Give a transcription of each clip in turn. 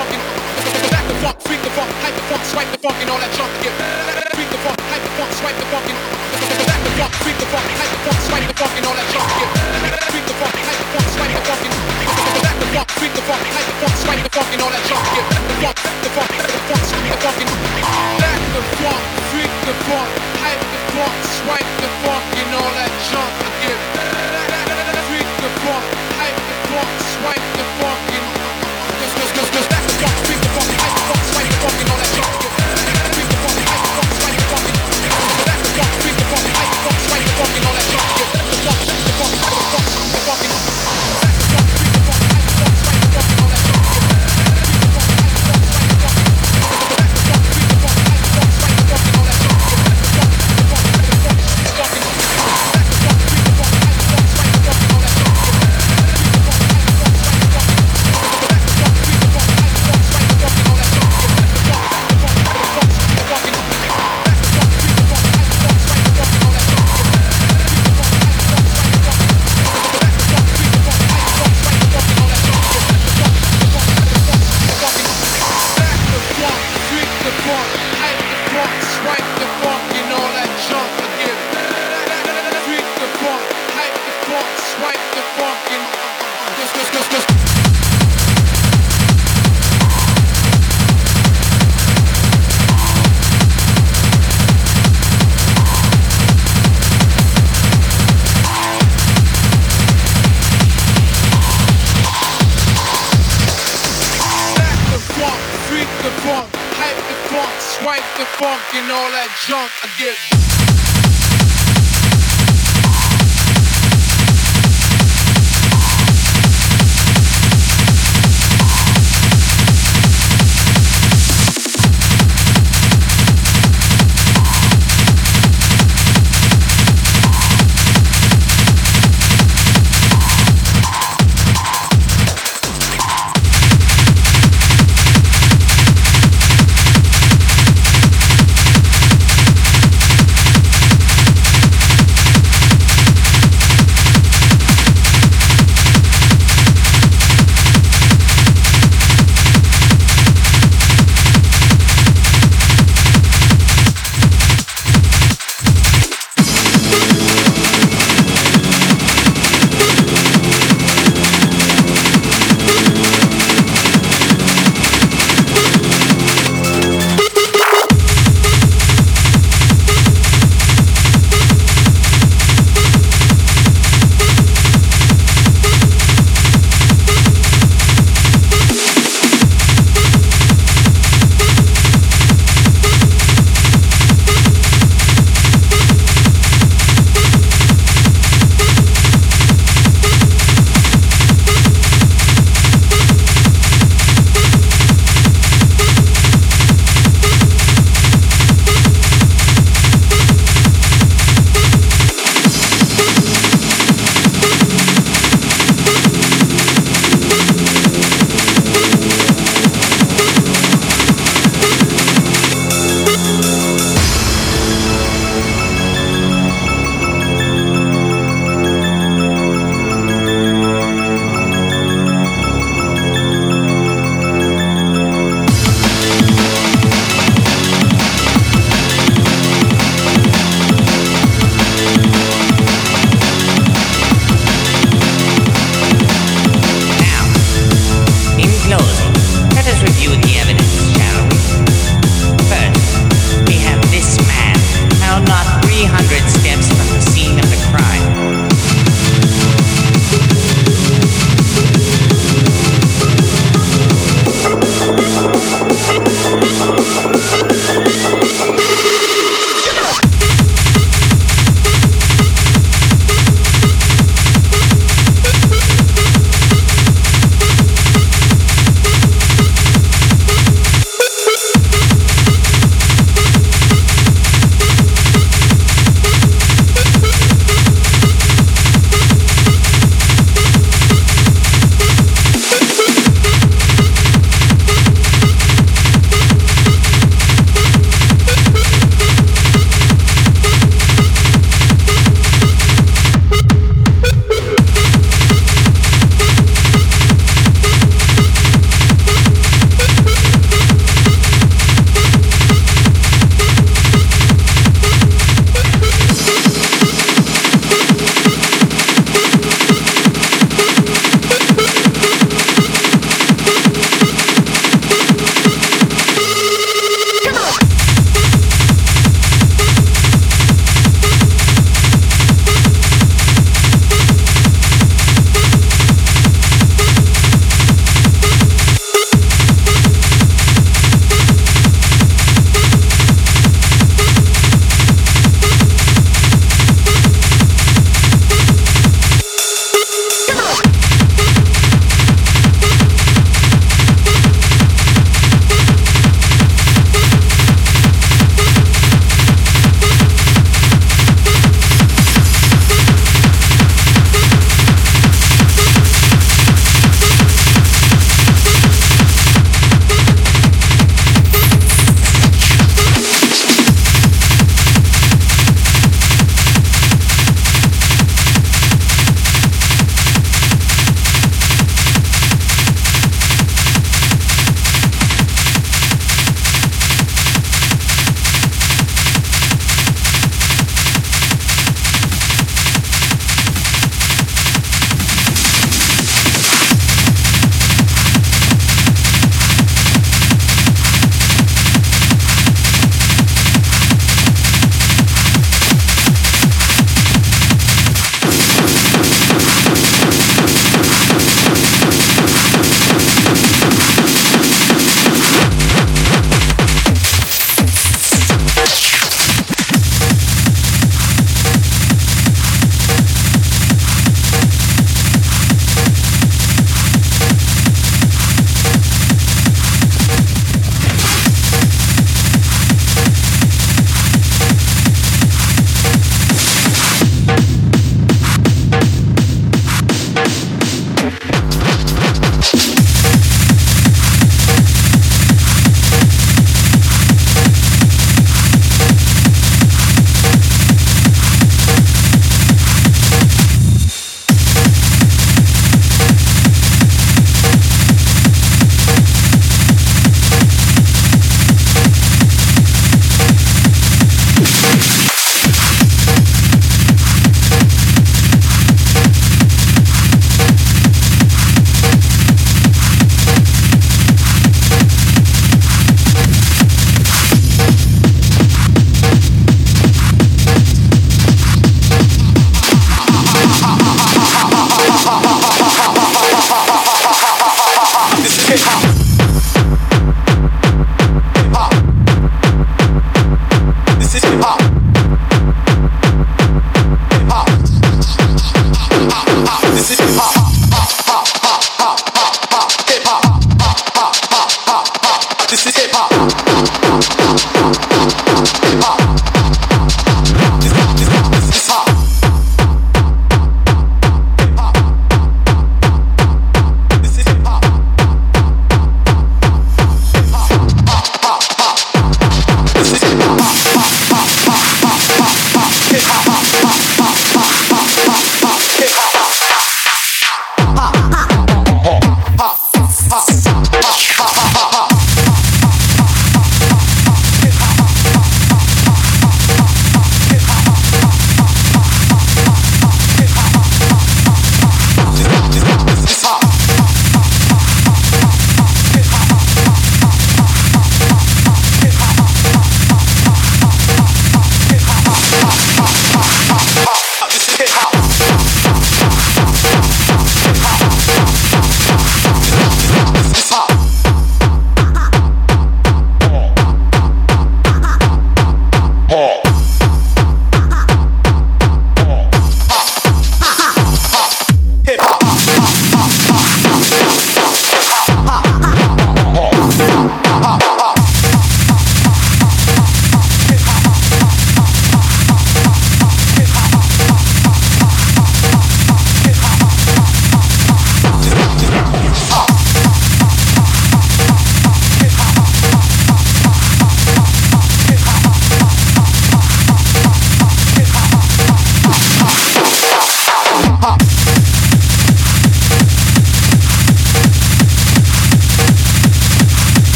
funkin', back the funk, freak the funk, hype the funk, swipe the funk, and all that junk to get freak the funk, hype the funk, swipe the funkin', back the funk, freak the funk, hype the funk, swipe the funk, and all that junk to get freak the funk, hype the funk, swipe the funkin', back the funk, freak the funk, hype the funk, swipe the funk, and all that junk to get the funk, the funk, the funk, swipe the funkin', back the funk, freak the funk, hype the funk, swipe the funk, and all that junk to get freak the funk, hype the funk, swipe the funkin'. Cause, cause, cause, cause that's fucking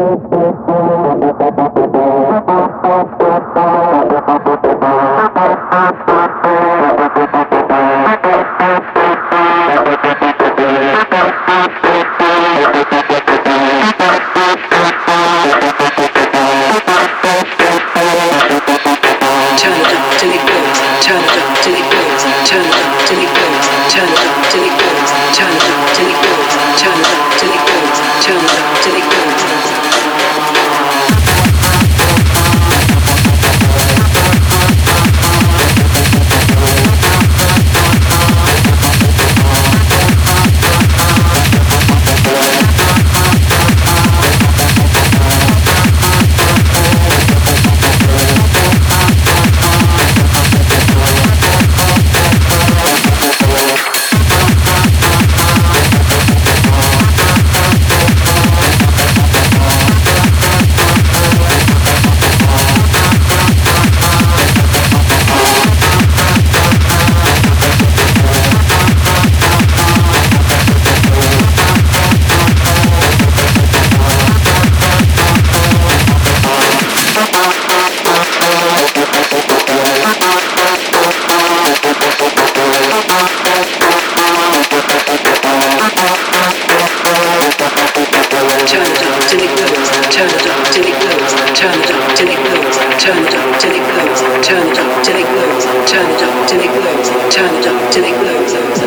Oh, turn it up till it blows, turn it up till it blows, turn it up till it blows, turn it up till it blows.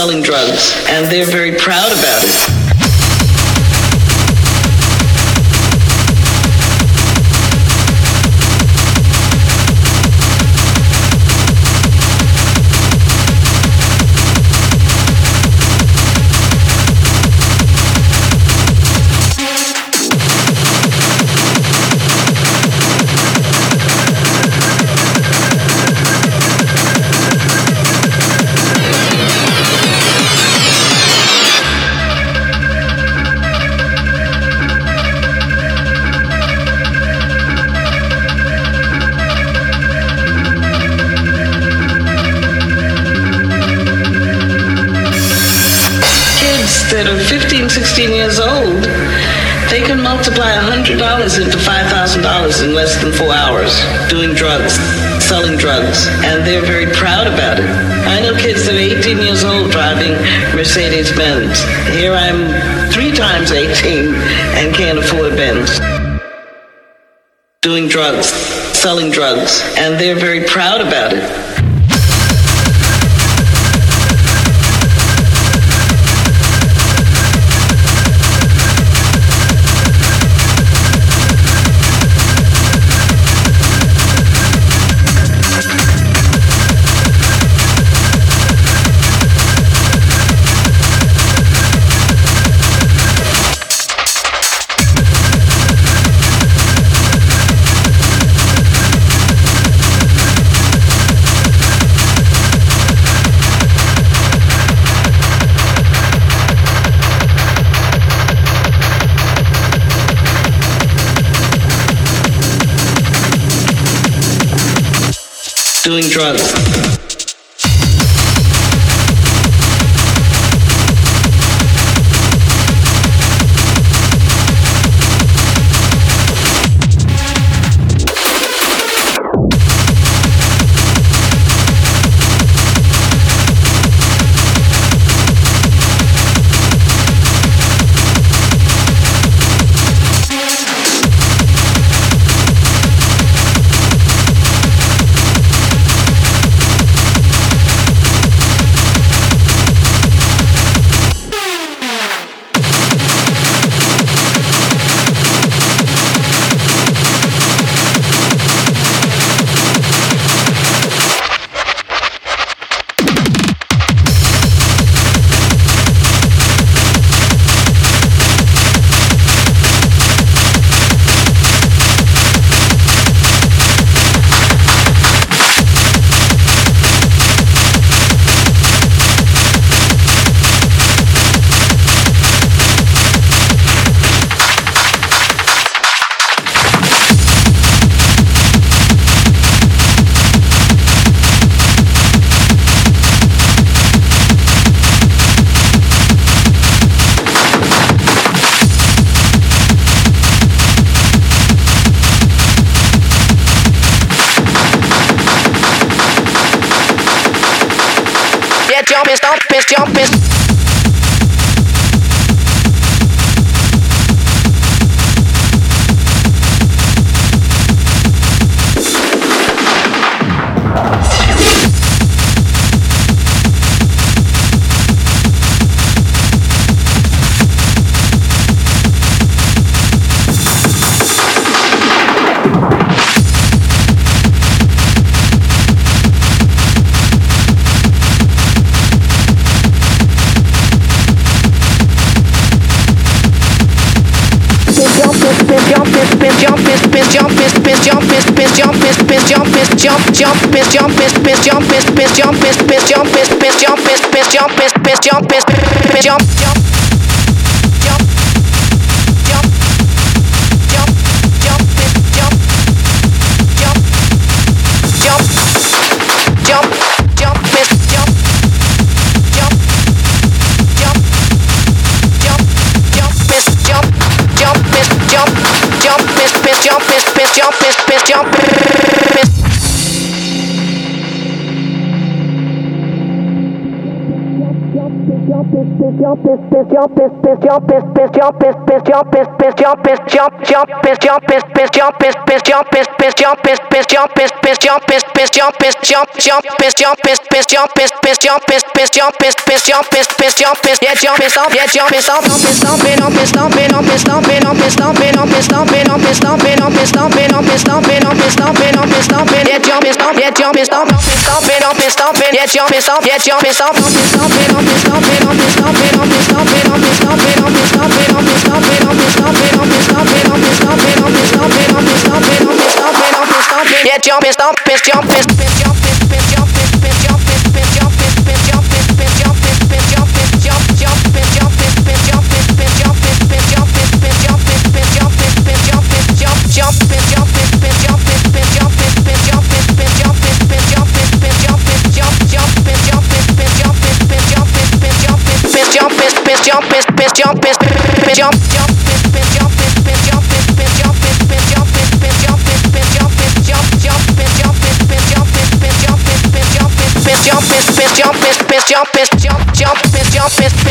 selling drugs, and they're very proud about it. $100 into $5,000 in less than four hours doing drugs, selling drugs, and they're very proud about it. I know kids that are 18 years old driving Mercedes Benz. Here I'm three times 18 and can't afford Benz. Doing drugs, selling drugs, and they're very proud about it. Doing drugs. jumping, jumping. jump jump miss jump miss miss jump miss miss jump miss miss jump miss miss jump miss miss jump miss miss jump miss miss jump jump Jump, miss, miss, jump, miss, miss, jump, miss, miss, jump. Get jumping, stop, get jumping, is get jumping, stop, get jumping, is get jumping, stop, get jumping, is get jumping, stop, get jumping, is get jumping, stop, get jumping, is get jumping, stop, get jumping, is get jumping, stop, get jumping, is get jumping, stop, get jumping, is get jumping, stop, get jumping, is get jumping, stop, get jumping, is get jumping, stop, get jumping, is get jumping, stop, get jumping, is get jumping, stop, get jumping, is get jumping, stop, get jumping, is get jumping, stop, get jumping, is get jumping, stop, get jumping, is get jumping, stop, get jumping, is get jumping, stop, get jumping, stop, get jumping, stop, get jumping, stop, get jumping, stop, get jumping, stop, get jumping, stop, get jumping, stop, get jumping, stop, get jumping, stop, get jumping, stop, get jumping, stop, get jumping, stop, get jumping, stop Jump, jump. I'm.